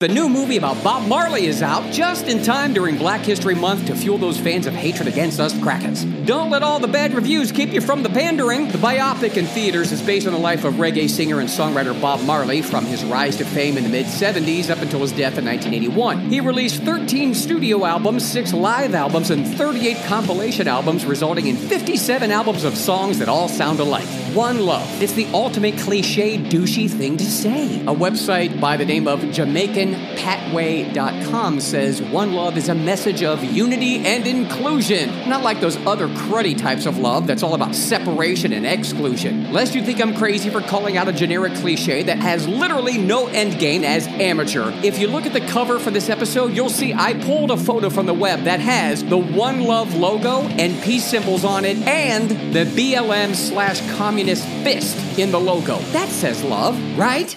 The new movie about Bob Marley is out just in time during Black History Month to fuel those fans of hatred against us crackers. Don't let all the bad reviews keep you from the pandering. The biopic in theaters is based on the life of reggae singer and songwriter Bob Marley from his rise to fame in the mid 70s up until his death in 1981. He released 13 studio albums, 6 live albums, and 38 compilation albums, resulting in 57 albums of songs that all sound alike. One Love. It's the ultimate cliche, douchey thing to say. A website by the name of Jamaican patwah.com says One Love is a message of unity and inclusion, not like those other cruddy types of love that's all about separation and exclusion. Lest you think I'm crazy for calling out a generic cliche that has literally no end game as amateur. If you look at the cover for this episode, you'll see I pulled a photo from the web that has the One Love logo and peace symbols on it and the BLM slash communist fist in the logo. That says love, right?